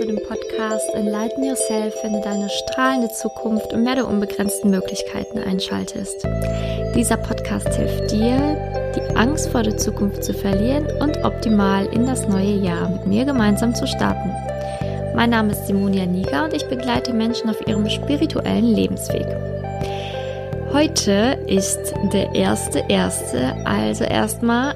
zu dem Podcast Enlighten Yourself, wenn du deine strahlende Zukunft und mehr der unbegrenzten Möglichkeiten einschaltest. Dieser Podcast hilft dir, die Angst vor der Zukunft zu verlieren und optimal in das neue Jahr mit mir gemeinsam zu starten. Mein Name ist Simonia Niger und ich begleite Menschen auf ihrem spirituellen Lebensweg. Heute ist der erste erste, also erstmal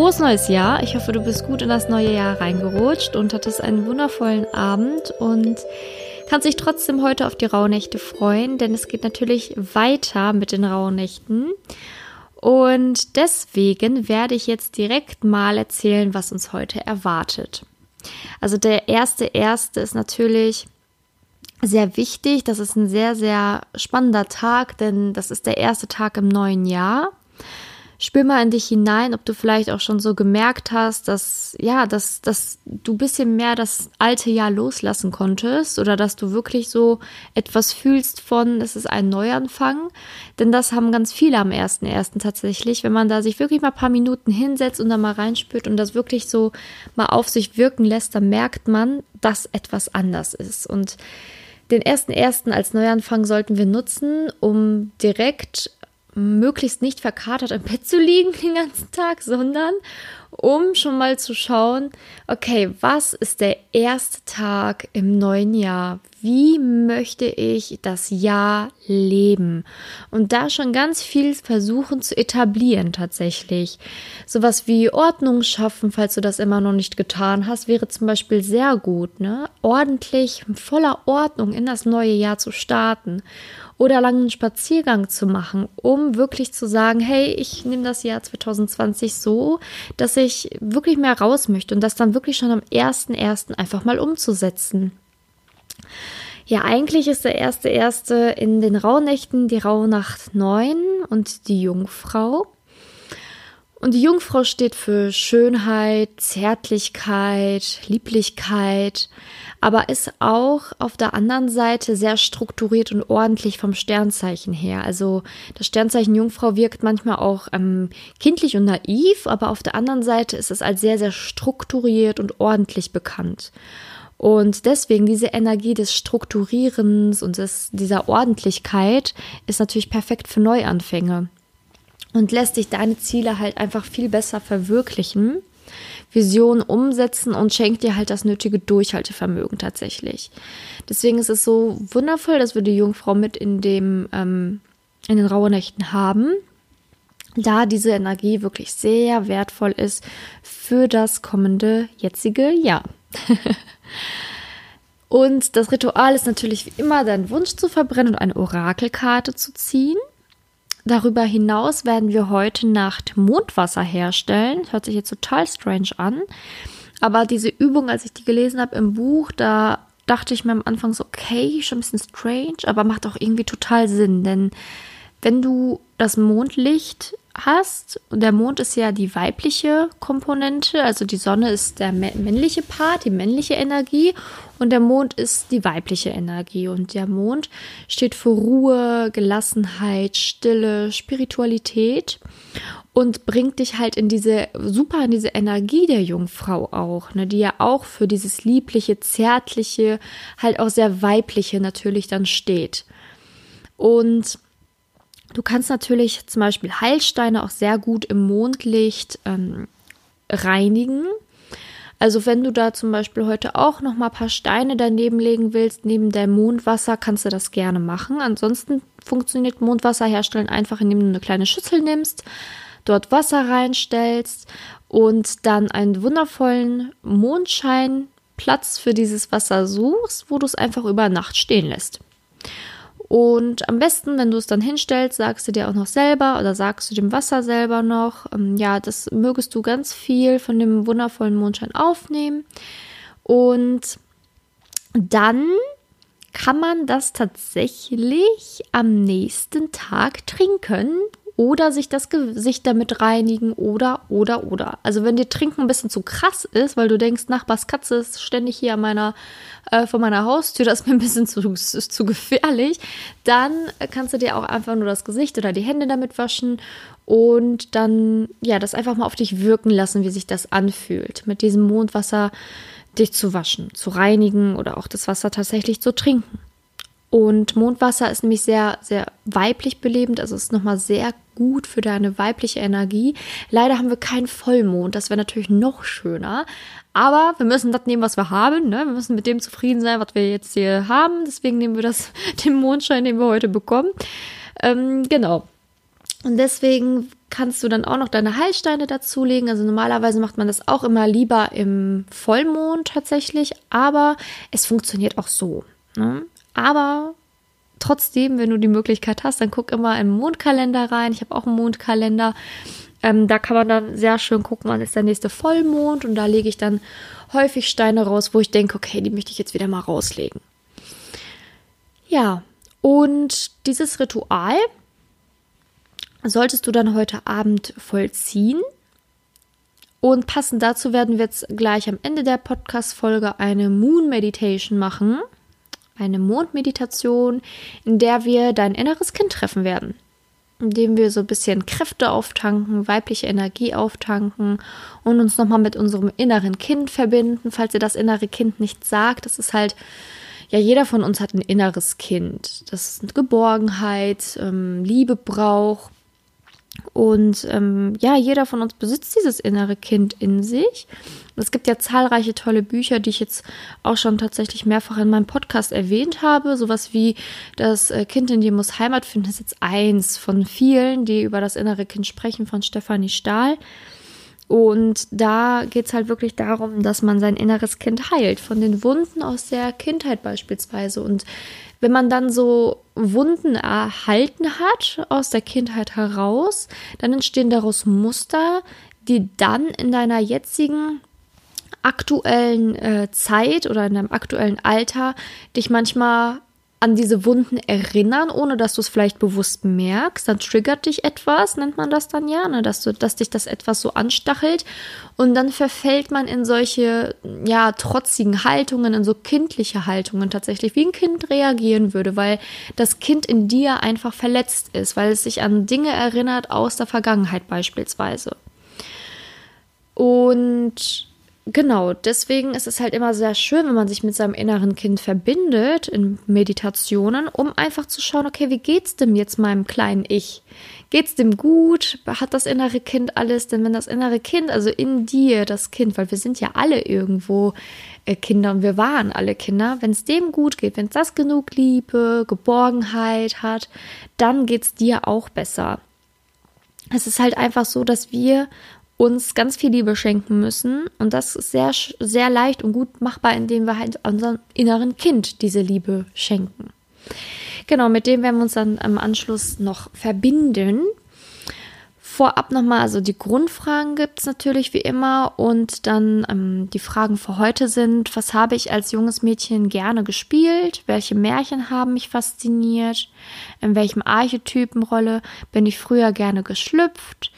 frohes neues Jahr. Ich hoffe, du bist gut in das neue Jahr reingerutscht und hattest einen wundervollen Abend und kannst dich trotzdem heute auf die Rauhnächte freuen, denn es geht natürlich weiter mit den Rauhnächten. Und deswegen werde ich jetzt direkt mal erzählen, was uns heute erwartet. Also der erste erste ist natürlich sehr wichtig. Das ist ein sehr, sehr spannender Tag, denn das ist der erste Tag im neuen Jahr spür mal in dich hinein, ob du vielleicht auch schon so gemerkt hast, dass, ja, dass, dass du bisschen mehr das alte Jahr loslassen konntest oder dass du wirklich so etwas fühlst von, es ist ein Neuanfang. Denn das haben ganz viele am ersten ersten tatsächlich, wenn man da sich wirklich mal ein paar Minuten hinsetzt und da mal reinspürt und das wirklich so mal auf sich wirken lässt, dann merkt man, dass etwas anders ist. Und den ersten ersten als Neuanfang sollten wir nutzen, um direkt möglichst nicht verkatert im Bett zu liegen den ganzen Tag, sondern um schon mal zu schauen, okay, was ist der erste Tag im neuen Jahr? Wie möchte ich das Jahr leben? Und da schon ganz viel versuchen zu etablieren tatsächlich. Sowas wie Ordnung schaffen, falls du das immer noch nicht getan hast, wäre zum Beispiel sehr gut, ne? Ordentlich, voller Ordnung in das neue Jahr zu starten oder langen Spaziergang zu machen, um wirklich zu sagen, hey, ich nehme das Jahr 2020 so, dass ich wirklich mehr raus möchte und das dann wirklich schon am 1.1. einfach mal umzusetzen. Ja, eigentlich ist der erste erste in den Rauhnächten die Rauhnacht 9 und die Jungfrau. Und die Jungfrau steht für Schönheit, Zärtlichkeit, Lieblichkeit, aber ist auch auf der anderen Seite sehr strukturiert und ordentlich vom Sternzeichen her. Also das Sternzeichen Jungfrau wirkt manchmal auch ähm, kindlich und naiv, aber auf der anderen Seite ist es als sehr, sehr strukturiert und ordentlich bekannt. Und deswegen diese Energie des Strukturierens und des, dieser Ordentlichkeit ist natürlich perfekt für Neuanfänge und lässt dich deine Ziele halt einfach viel besser verwirklichen, Vision umsetzen und schenkt dir halt das nötige Durchhaltevermögen tatsächlich. Deswegen ist es so wundervoll, dass wir die Jungfrau mit in dem ähm, in den Rauhnächten haben, da diese Energie wirklich sehr wertvoll ist für das kommende jetzige Jahr. und das Ritual ist natürlich wie immer, deinen Wunsch zu verbrennen und eine Orakelkarte zu ziehen. Darüber hinaus werden wir heute Nacht Mondwasser herstellen. Hört sich jetzt total strange an. Aber diese Übung, als ich die gelesen habe im Buch, da dachte ich mir am Anfang so, okay, schon ein bisschen strange, aber macht auch irgendwie total Sinn. Denn wenn du das Mondlicht hast, und der Mond ist ja die weibliche Komponente, also die Sonne ist der männliche Part, die männliche Energie, und der Mond ist die weibliche Energie. Und der Mond steht für Ruhe, Gelassenheit, Stille, Spiritualität und bringt dich halt in diese super in diese Energie der Jungfrau auch, ne, die ja auch für dieses liebliche, zärtliche, halt auch sehr weibliche natürlich dann steht. Und Du kannst natürlich zum Beispiel Heilsteine auch sehr gut im Mondlicht ähm, reinigen. Also wenn du da zum Beispiel heute auch noch mal ein paar Steine daneben legen willst, neben deinem Mondwasser, kannst du das gerne machen. Ansonsten funktioniert Mondwasser herstellen einfach, indem du eine kleine Schüssel nimmst, dort Wasser reinstellst und dann einen wundervollen Mondscheinplatz für dieses Wasser suchst, wo du es einfach über Nacht stehen lässt. Und am besten, wenn du es dann hinstellst, sagst du dir auch noch selber oder sagst du dem Wasser selber noch, ähm, ja, das mögest du ganz viel von dem wundervollen Mondschein aufnehmen. Und dann kann man das tatsächlich am nächsten Tag trinken oder sich das Gesicht damit reinigen oder, oder, oder. Also wenn dir Trinken ein bisschen zu krass ist, weil du denkst, Nachbars Katze ist ständig hier an meiner, äh, vor meiner Haustür, das ist mir ein bisschen zu, zu gefährlich, dann kannst du dir auch einfach nur das Gesicht oder die Hände damit waschen und dann, ja, das einfach mal auf dich wirken lassen, wie sich das anfühlt. Mit diesem Mondwasser dich zu waschen, zu reinigen oder auch das Wasser tatsächlich zu trinken. Und Mondwasser ist nämlich sehr, sehr weiblich belebend, also ist nochmal sehr gut für deine weibliche Energie. Leider haben wir keinen Vollmond, das wäre natürlich noch schöner. Aber wir müssen das nehmen, was wir haben. Ne? Wir müssen mit dem zufrieden sein, was wir jetzt hier haben. Deswegen nehmen wir das, den Mondschein, den wir heute bekommen. Ähm, genau. Und deswegen kannst du dann auch noch deine Heilsteine dazulegen. Also normalerweise macht man das auch immer lieber im Vollmond tatsächlich, aber es funktioniert auch so. Ne? Aber trotzdem, wenn du die Möglichkeit hast, dann guck immer im Mondkalender rein. Ich habe auch einen Mondkalender. Ähm, da kann man dann sehr schön gucken, wann ist der nächste Vollmond. Und da lege ich dann häufig Steine raus, wo ich denke, okay, die möchte ich jetzt wieder mal rauslegen. Ja, und dieses Ritual solltest du dann heute Abend vollziehen. Und passend dazu werden wir jetzt gleich am Ende der Podcast-Folge eine Moon Meditation machen. Eine Mondmeditation, in der wir dein inneres Kind treffen werden. Indem wir so ein bisschen Kräfte auftanken, weibliche Energie auftanken und uns nochmal mit unserem inneren Kind verbinden. Falls ihr das innere Kind nicht sagt, das ist halt ja, jeder von uns hat ein inneres Kind. Das Geborgenheit, ähm, Liebe braucht, und ähm, ja, jeder von uns besitzt dieses innere Kind in sich. es gibt ja zahlreiche tolle Bücher, die ich jetzt auch schon tatsächlich mehrfach in meinem Podcast erwähnt habe. Sowas wie Das äh, Kind in dir muss Heimat finden, ist jetzt eins von vielen, die über das innere Kind sprechen, von Stefanie Stahl. Und da geht es halt wirklich darum, dass man sein inneres Kind heilt, von den Wunden aus der Kindheit beispielsweise. Und wenn man dann so Wunden erhalten hat aus der Kindheit heraus, dann entstehen daraus Muster, die dann in deiner jetzigen aktuellen äh, Zeit oder in deinem aktuellen Alter dich manchmal an diese Wunden erinnern, ohne dass du es vielleicht bewusst merkst. Dann triggert dich etwas, nennt man das dann ja, ne? dass, du, dass dich das etwas so anstachelt. Und dann verfällt man in solche, ja, trotzigen Haltungen, in so kindliche Haltungen tatsächlich, wie ein Kind reagieren würde, weil das Kind in dir einfach verletzt ist, weil es sich an Dinge erinnert aus der Vergangenheit beispielsweise. Und genau, deswegen ist es halt immer sehr schön, wenn man sich mit seinem inneren Kind verbindet in Meditationen, um einfach zu schauen, okay, wie geht's dem jetzt meinem kleinen Ich? Geht's dem gut? Hat das innere Kind alles? Denn wenn das innere Kind, also in dir das Kind, weil wir sind ja alle irgendwo äh, Kinder und wir waren alle Kinder, wenn es dem gut geht, wenn es das genug Liebe, Geborgenheit hat, dann geht's dir auch besser. Es ist halt einfach so, dass wir uns ganz viel Liebe schenken müssen. Und das ist sehr, sehr leicht und gut machbar, indem wir halt unserem inneren Kind diese Liebe schenken. Genau, mit dem werden wir uns dann im Anschluss noch verbinden. Vorab nochmal, also die Grundfragen gibt es natürlich wie immer und dann ähm, die Fragen für heute sind, was habe ich als junges Mädchen gerne gespielt? Welche Märchen haben mich fasziniert? In welchem Archetypenrolle bin ich früher gerne geschlüpft?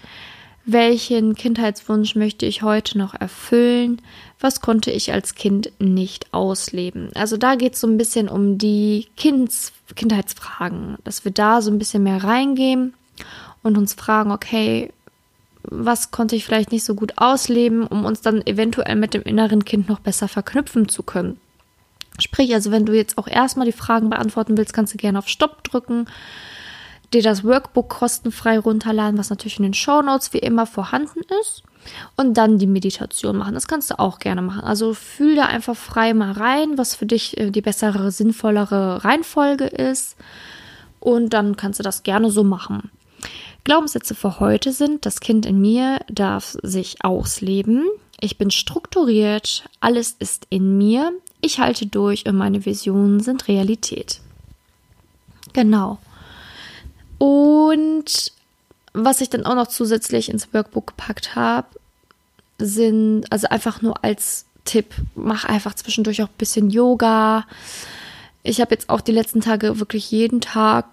Welchen Kindheitswunsch möchte ich heute noch erfüllen? Was konnte ich als Kind nicht ausleben? Also da geht es so ein bisschen um die Kinds Kindheitsfragen, dass wir da so ein bisschen mehr reingehen und uns fragen, okay, was konnte ich vielleicht nicht so gut ausleben, um uns dann eventuell mit dem inneren Kind noch besser verknüpfen zu können. Sprich, also wenn du jetzt auch erstmal die Fragen beantworten willst, kannst du gerne auf Stopp drücken dir das Workbook kostenfrei runterladen, was natürlich in den Show Notes wie immer vorhanden ist. Und dann die Meditation machen. Das kannst du auch gerne machen. Also fühl da einfach frei mal rein, was für dich äh, die bessere, sinnvollere Reihenfolge ist. Und dann kannst du das gerne so machen. Glaubenssätze für heute sind, das Kind in mir darf sich ausleben. Ich bin strukturiert, alles ist in mir. Ich halte durch und meine Visionen sind Realität. Genau. Und was ich dann auch noch zusätzlich ins Workbook gepackt habe, sind, also einfach nur als Tipp, mach einfach zwischendurch auch ein bisschen Yoga. Ich habe jetzt auch die letzten Tage wirklich jeden Tag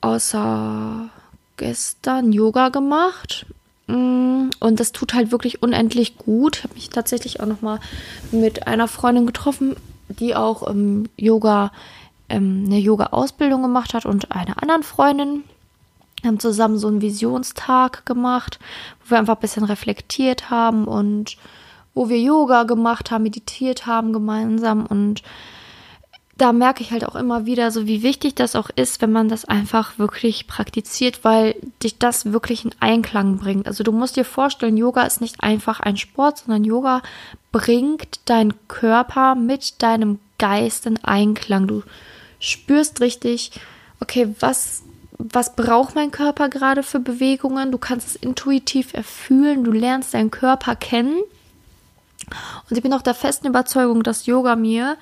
außer gestern Yoga gemacht. Mm, und das tut halt wirklich unendlich gut. Ich habe mich tatsächlich auch noch mal mit einer Freundin getroffen, die auch ähm, Yoga, ähm, eine Yoga-Ausbildung gemacht hat und einer anderen Freundin, wir haben zusammen so einen Visionstag gemacht, wo wir einfach ein bisschen reflektiert haben und wo wir Yoga gemacht haben, meditiert haben gemeinsam und da merke ich halt auch immer wieder so, wie wichtig das auch ist, wenn man das einfach wirklich praktiziert, weil dich das wirklich in Einklang bringt. Also du musst dir vorstellen, Yoga ist nicht einfach ein Sport, sondern Yoga bringt deinen Körper mit deinem Geist in Einklang. Du spürst richtig, okay, was, was braucht mein Körper gerade für Bewegungen? Du kannst es intuitiv erfühlen, du lernst deinen Körper kennen. Und ich bin auch der festen Überzeugung, dass Yoga mir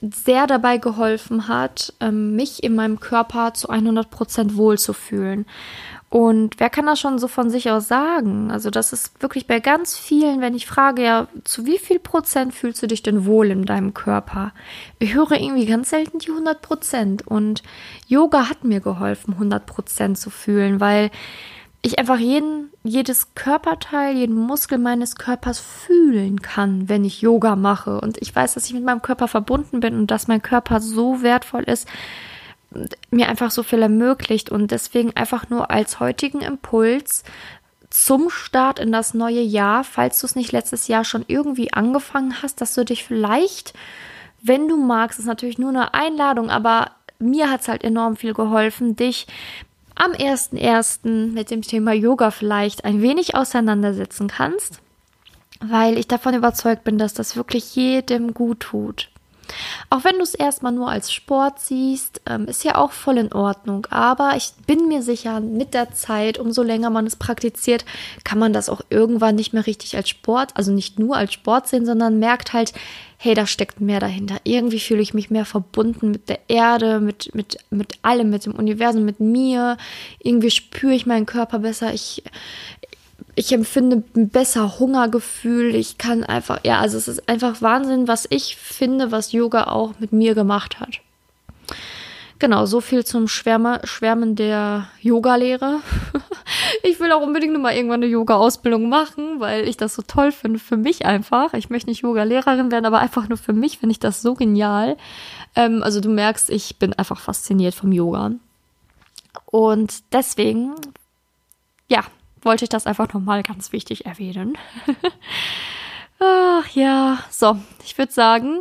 sehr dabei geholfen hat, ähm, mich in meinem Körper zu 100 Prozent wohlzufühlen. Und wer kann das schon so von sich aus sagen? Also das ist wirklich bei ganz vielen, wenn ich frage, ja, zu wie viel Prozent fühlst du dich denn wohl in deinem Körper? Ich höre irgendwie ganz selten die 100 Prozent. Und Yoga hat mir geholfen, 100 Prozent zu fühlen, weil ich einfach jeden, jedes Körperteil, jeden Muskel meines Körpers fühlen kann, wenn ich Yoga mache. Und ich weiß, dass ich mit meinem Körper verbunden bin und dass mein Körper so wertvoll ist, mir einfach so viel ermöglicht. Und deswegen einfach nur als heutigen Impuls zum Start in das neue Jahr, falls du es nicht letztes Jahr schon irgendwie angefangen hast, dass du dich vielleicht, wenn du magst, ist natürlich nur eine Einladung, aber mir hat es halt enorm viel geholfen, dich am 1.1. mit dem Thema Yoga vielleicht ein wenig auseinandersetzen kannst, weil ich davon überzeugt bin, dass das wirklich jedem gut tut. Auch wenn du es erstmal nur als Sport siehst, ähm, ist ja auch voll in Ordnung. Aber ich bin mir sicher, mit der Zeit, umso länger man es praktiziert, kann man das auch irgendwann nicht mehr richtig als Sport, also nicht nur als Sport sehen, sondern merkt halt, hey, da steckt mehr dahinter. Irgendwie fühle ich mich mehr verbunden mit der Erde, mit, mit, mit allem, mit dem Universum, mit mir. Irgendwie spüre ich meinen Körper besser. Ich, ich empfinde ein besser Hungergefühl. Ich kann einfach, ja, also es ist einfach Wahnsinn, was ich finde, was Yoga auch mit mir gemacht hat. Genau, so viel zum Schwärme, Schwärmen der Yoga-Lehre. ich will auch unbedingt noch mal irgendwann eine Yoga-Ausbildung machen, weil ich das so toll finde für mich einfach. Ich möchte nicht Yoga-Lehrerin werden, aber einfach nur für mich finde ich das so genial. Ähm, also du merkst, ich bin einfach fasziniert vom Yoga. Und deswegen, ja, wollte ich das einfach nochmal ganz wichtig erwähnen. Ach ja, so, ich würde sagen,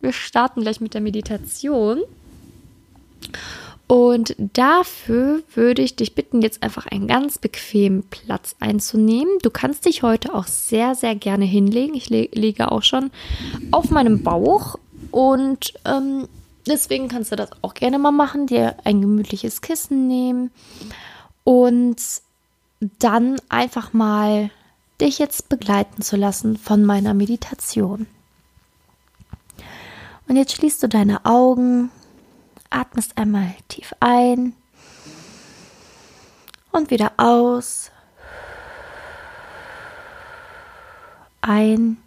wir starten gleich mit der Meditation. Und dafür würde ich dich bitten, jetzt einfach einen ganz bequemen Platz einzunehmen. Du kannst dich heute auch sehr, sehr gerne hinlegen. Ich liege auch schon auf meinem Bauch und ähm, deswegen kannst du das auch gerne mal machen, dir ein gemütliches Kissen nehmen und dann einfach mal dich jetzt begleiten zu lassen von meiner Meditation. Und jetzt schließt du deine Augen, atmest einmal tief ein und wieder aus. Ein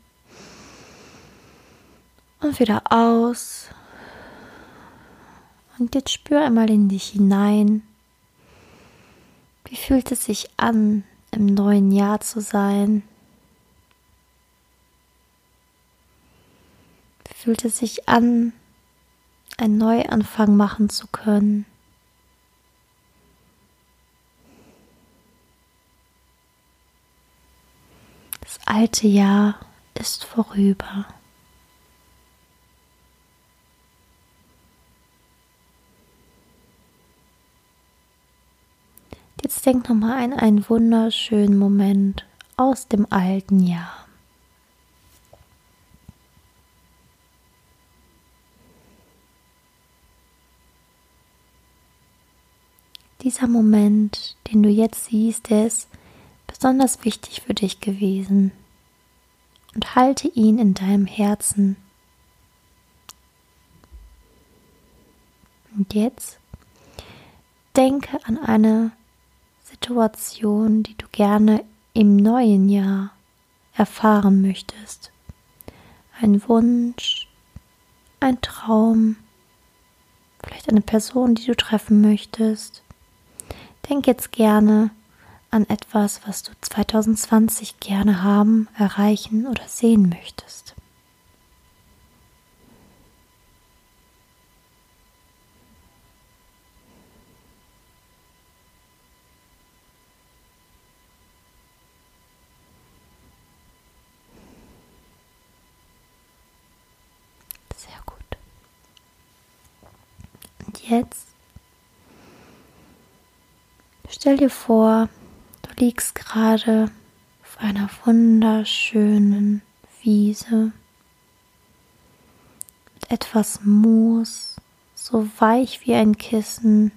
und wieder aus. Und jetzt spür einmal in dich hinein. Wie fühlt es sich an, im neuen Jahr zu sein? Wie fühlt es sich an, einen Neuanfang machen zu können? Das alte Jahr ist vorüber. Jetzt denk nochmal an einen wunderschönen Moment aus dem alten Jahr. Dieser Moment, den du jetzt siehst, der ist besonders wichtig für dich gewesen. Und halte ihn in deinem Herzen. Und jetzt denke an eine Situation, die du gerne im neuen Jahr erfahren möchtest. Ein Wunsch, ein Traum, vielleicht eine Person, die du treffen möchtest. Denk jetzt gerne an etwas, was du 2020 gerne haben, erreichen oder sehen möchtest. jetzt stell dir vor, du liegst gerade auf einer wunderschönen Wiese mit etwas Moos, so weich wie ein Kissen.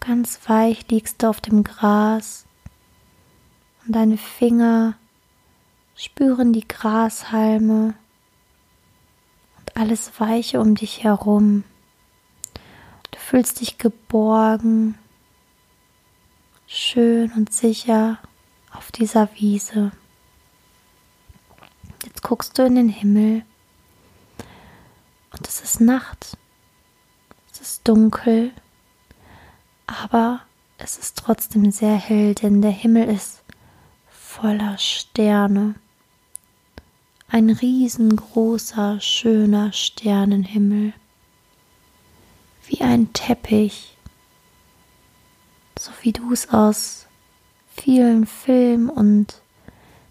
Ganz weich liegst du auf dem Gras und deine Finger spüren die Grashalme und alles Weiche um dich herum. Fühlst dich geborgen, schön und sicher auf dieser Wiese. Jetzt guckst du in den Himmel und es ist Nacht. Es ist dunkel, aber es ist trotzdem sehr hell, denn der Himmel ist voller Sterne. Ein riesengroßer, schöner Sternenhimmel. Wie ein Teppich, so wie du es aus vielen Filmen und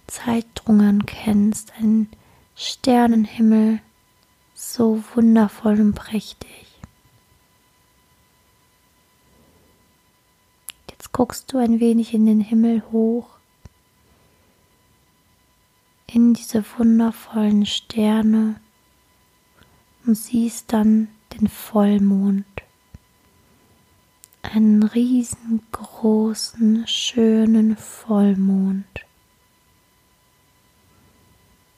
Zeitdrungern kennst. Ein Sternenhimmel, so wundervoll und prächtig. Jetzt guckst du ein wenig in den Himmel hoch in diese wundervollen Sterne und siehst dann den Vollmond. Einen riesengroßen, schönen Vollmond.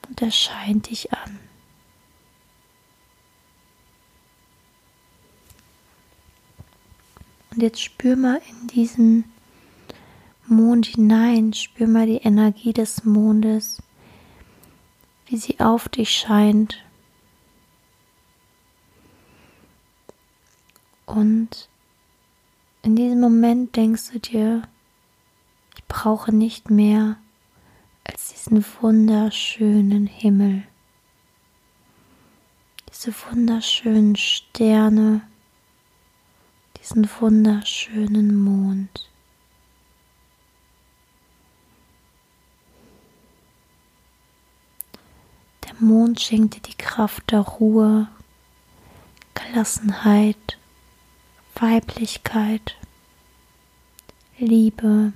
Und er scheint dich an. Und jetzt spür mal in diesen Mond hinein, spür mal die Energie des Mondes wie sie auf dich scheint. Und in diesem Moment denkst du dir, ich brauche nicht mehr als diesen wunderschönen Himmel, diese wunderschönen Sterne, diesen wunderschönen Mond. Der Mond schenkt dir die Kraft der Ruhe, Gelassenheit, Weiblichkeit, Liebe,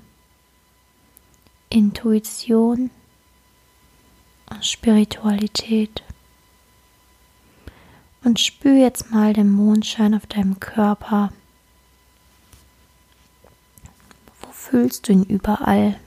Intuition und Spiritualität. Und spür jetzt mal den Mondschein auf deinem Körper. Wo fühlst du ihn überall?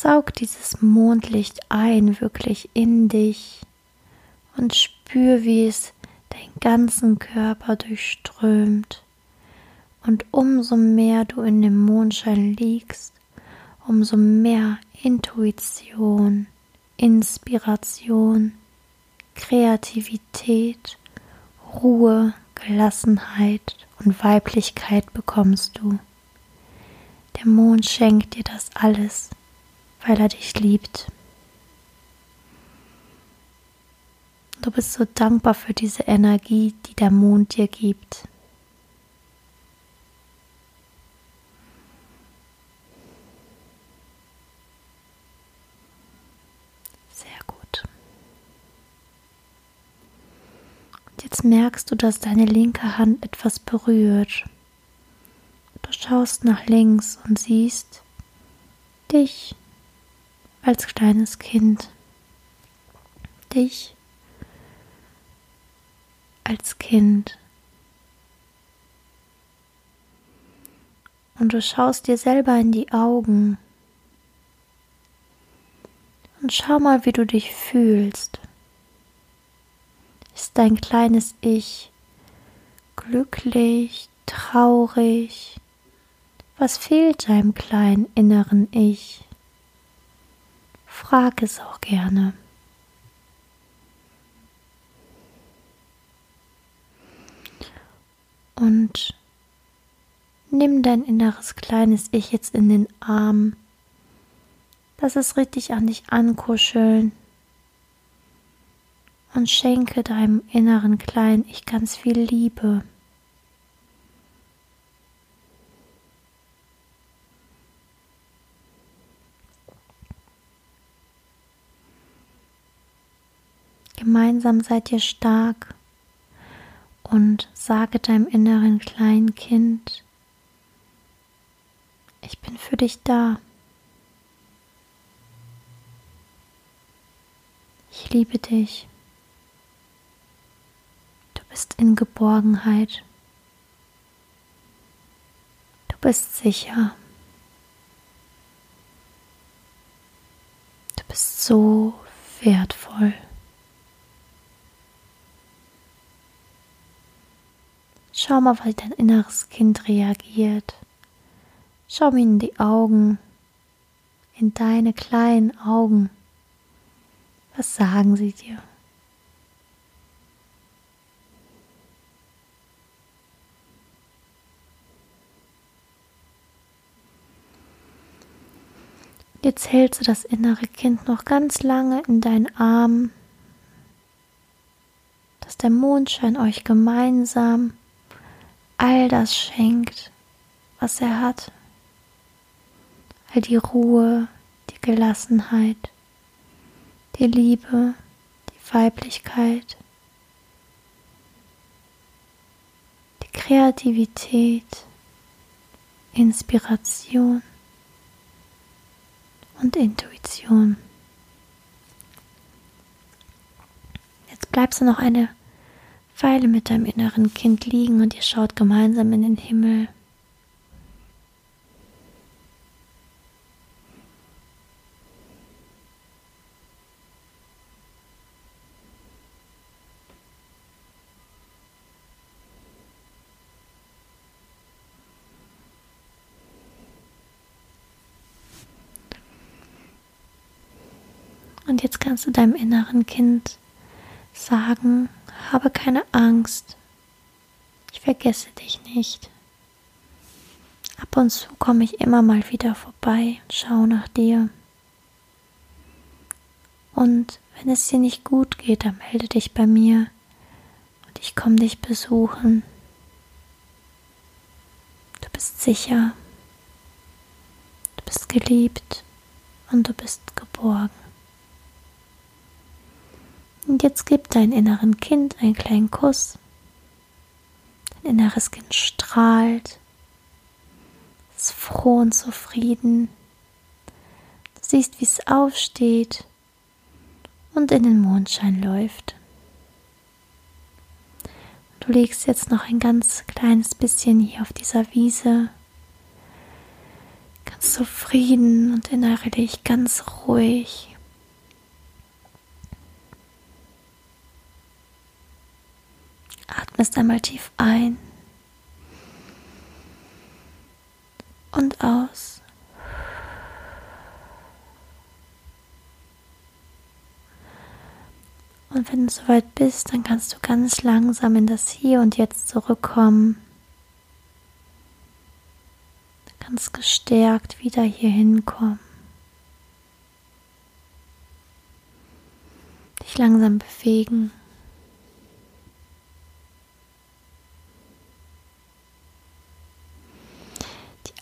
Saug dieses Mondlicht ein, wirklich in dich und spür, wie es deinen ganzen Körper durchströmt. Und umso mehr du in dem Mondschein liegst, umso mehr Intuition, Inspiration, Kreativität, Ruhe, Gelassenheit und Weiblichkeit bekommst du. Der Mond schenkt dir das alles weil er dich liebt. Du bist so dankbar für diese Energie, die der Mond dir gibt. Sehr gut. Und jetzt merkst du, dass deine linke Hand etwas berührt. Du schaust nach links und siehst dich als kleines Kind. Dich als Kind. Und du schaust dir selber in die Augen. Und schau mal, wie du dich fühlst. Ist dein kleines Ich glücklich, traurig? Was fehlt deinem kleinen inneren Ich? Frag es auch gerne. Und nimm dein inneres kleines Ich jetzt in den Arm. Lass es richtig an dich ankuscheln. und schenke deinem inneren kleinen Ich ganz viel Liebe. Gemeinsam seid ihr stark und sage deinem inneren kleinen Kind, ich bin für dich da. Ich liebe dich. Du bist in Geborgenheit. Du bist sicher. Du bist so wertvoll. Schau mal, wie dein inneres Kind reagiert. Schau mir in die Augen, in deine kleinen Augen. Was sagen sie dir? Jetzt hältst du das innere Kind noch ganz lange in deinen Arm, dass der Mondschein euch gemeinsam all das schenkt, was er hat. All die Ruhe, die Gelassenheit, die Liebe, die Weiblichkeit, die Kreativität, Inspiration und Intuition. Jetzt bleibst du noch eine Weile mit deinem inneren Kind liegen und ihr schaut gemeinsam in den Himmel. Und jetzt kannst du deinem inneren Kind sagen, habe keine Angst. Ich vergesse dich nicht. Ab und zu komme ich immer mal wieder vorbei und schaue nach dir. Und wenn es dir nicht gut geht, dann melde dich bei mir und ich komme dich besuchen. Du bist sicher, du bist geliebt und du bist geborgen. Und jetzt gib dein inneren Kind einen kleinen Kuss. Dein inneres Kind strahlt, ist froh und zufrieden. Du siehst, wie es aufsteht und in den Mondschein läuft. Du legst jetzt noch ein ganz kleines bisschen hier auf dieser Wiese. Ganz zufrieden und innerlich ganz ruhig. Atmest einmal tief ein und aus. Und wenn du soweit bist, dann kannst du ganz langsam in das Hier und Jetzt zurückkommen. Ganz gestärkt wieder hier hinkommen. Dich langsam bewegen.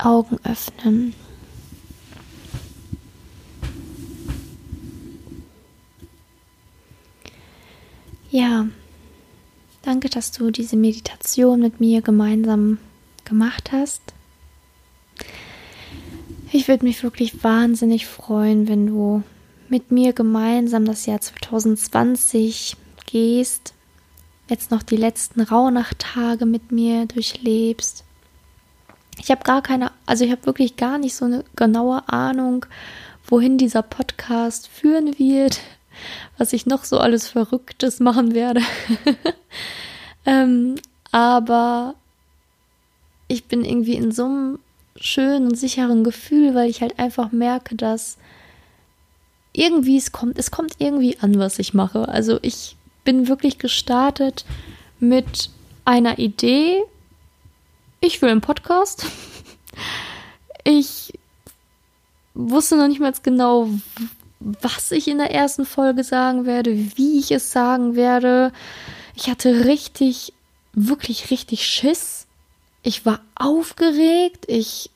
Augen öffnen. Ja, danke, dass du diese Meditation mit mir gemeinsam gemacht hast. Ich würde mich wirklich wahnsinnig freuen, wenn du mit mir gemeinsam das Jahr 2020 gehst, jetzt noch die letzten Rauhnachtage mit mir durchlebst ich habe gar keine, also ich habe wirklich gar nicht so eine genaue Ahnung, wohin dieser Podcast führen wird, was ich noch so alles Verrücktes machen werde. ähm, aber ich bin irgendwie in so einem schönen und sicheren Gefühl, weil ich halt einfach merke, dass irgendwie es kommt, es kommt irgendwie an, was ich mache. Also ich bin wirklich gestartet mit einer Idee ich will einen Podcast. Ich wusste noch nicht mal genau, was ich in der ersten Folge sagen werde, wie ich es sagen werde. Ich hatte richtig, wirklich richtig Schiss. Ich war aufgeregt. Ich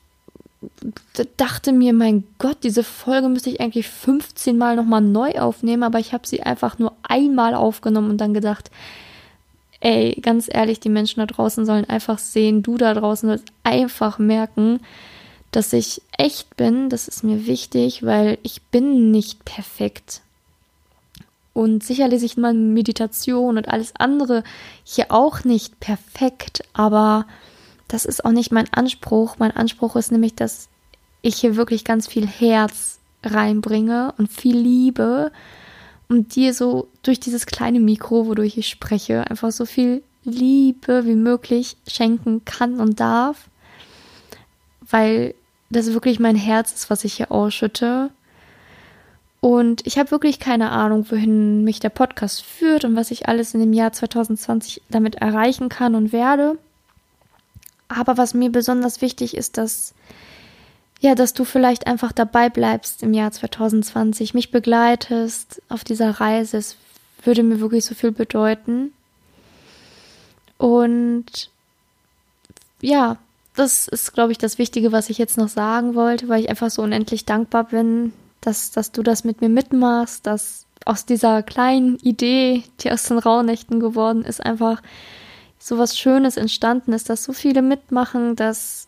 dachte mir, mein Gott, diese Folge müsste ich eigentlich 15 Mal nochmal neu aufnehmen, aber ich habe sie einfach nur einmal aufgenommen und dann gedacht, ey, ganz ehrlich, die Menschen da draußen sollen einfach sehen, du da draußen sollst einfach merken, dass ich echt bin. Das ist mir wichtig, weil ich bin nicht perfekt. Und sicherlich ist meine Meditation und alles andere hier auch nicht perfekt, aber das ist auch nicht mein Anspruch. Mein Anspruch ist nämlich, dass ich hier wirklich ganz viel Herz reinbringe und viel Liebe und dir so durch dieses kleine Mikro, wodurch ich spreche, einfach so viel Liebe wie möglich schenken kann und darf, weil das wirklich mein Herz ist, was ich hier ausschütte. Und ich habe wirklich keine Ahnung, wohin mich der Podcast führt und was ich alles in dem Jahr 2020 damit erreichen kann und werde. Aber was mir besonders wichtig ist, dass ja, dass du vielleicht einfach dabei bleibst im Jahr 2020, mich begleitest auf dieser Reise. Es würde mir wirklich so viel bedeuten. Und ja, das ist, glaube ich, das Wichtige, was ich jetzt noch sagen wollte, weil ich einfach so unendlich dankbar bin, dass, dass du das mit mir mitmachst, dass aus dieser kleinen Idee, die aus den Rauhnächten geworden ist, einfach so was Schönes entstanden ist, dass so viele mitmachen, dass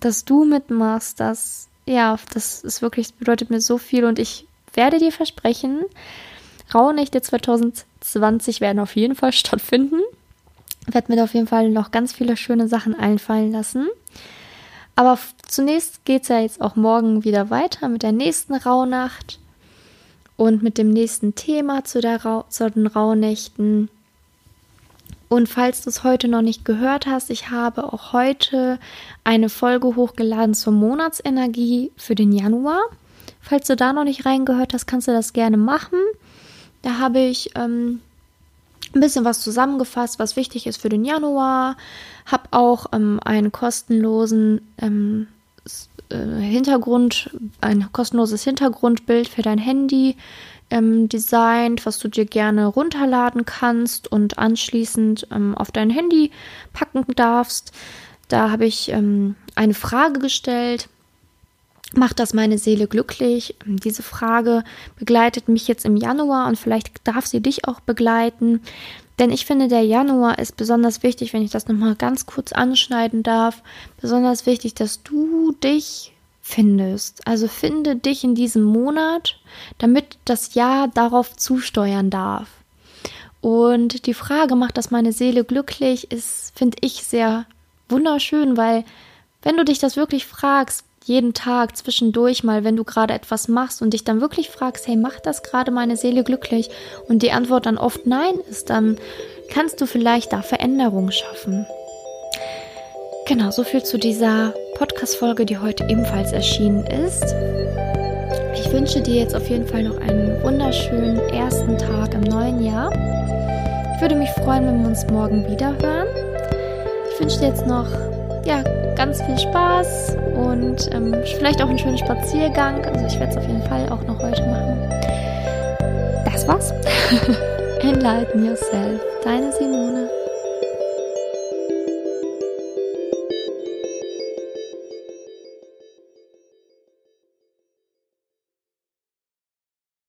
dass du mitmachst, dass, ja, das ist wirklich, bedeutet mir so viel und ich werde dir versprechen, Rauhnächte 2020 werden auf jeden Fall stattfinden. Werde mir auf jeden Fall noch ganz viele schöne Sachen einfallen lassen. Aber zunächst geht es ja jetzt auch morgen wieder weiter mit der nächsten Rauhnacht und mit dem nächsten Thema zu, der Ra zu den Rauhnächten. Und falls du es heute noch nicht gehört hast, ich habe auch heute eine Folge hochgeladen zur Monatsenergie für den Januar. Falls du da noch nicht reingehört hast, kannst du das gerne machen. Da habe ich ähm, ein bisschen was zusammengefasst, was wichtig ist für den Januar. Habe auch ähm, einen kostenlosen ähm, äh, Hintergrund, ein kostenloses Hintergrundbild für dein Handy ähm, designt, was du dir gerne runterladen kannst und anschließend ähm, auf dein Handy packen darfst. Da habe ich ähm, eine Frage gestellt. Macht das meine Seele glücklich? Diese Frage begleitet mich jetzt im Januar und vielleicht darf sie dich auch begleiten. Denn ich finde, der Januar ist besonders wichtig, wenn ich das nochmal ganz kurz anschneiden darf. Besonders wichtig, dass du dich findest. Also finde dich in diesem Monat, damit das Jahr darauf zusteuern darf. Und die Frage, macht das meine Seele glücklich, ist, finde ich, sehr wunderschön, weil wenn du dich das wirklich fragst, jeden Tag zwischendurch mal, wenn du gerade etwas machst und dich dann wirklich fragst, hey, macht das gerade meine Seele glücklich? Und die Antwort dann oft nein ist, dann kannst du vielleicht da Veränderungen schaffen. Genau, so viel zu dieser Podcast-Folge, die heute ebenfalls erschienen ist. Ich wünsche dir jetzt auf jeden Fall noch einen wunderschönen ersten Tag im neuen Jahr. Ich würde mich freuen, wenn wir uns morgen wieder hören. Ich wünsche dir jetzt noch ja, ganz viel Spaß und ähm, vielleicht auch einen schönen Spaziergang. Also ich werde es auf jeden Fall auch noch heute machen. Das war's. Enlighten yourself. Deine Simone.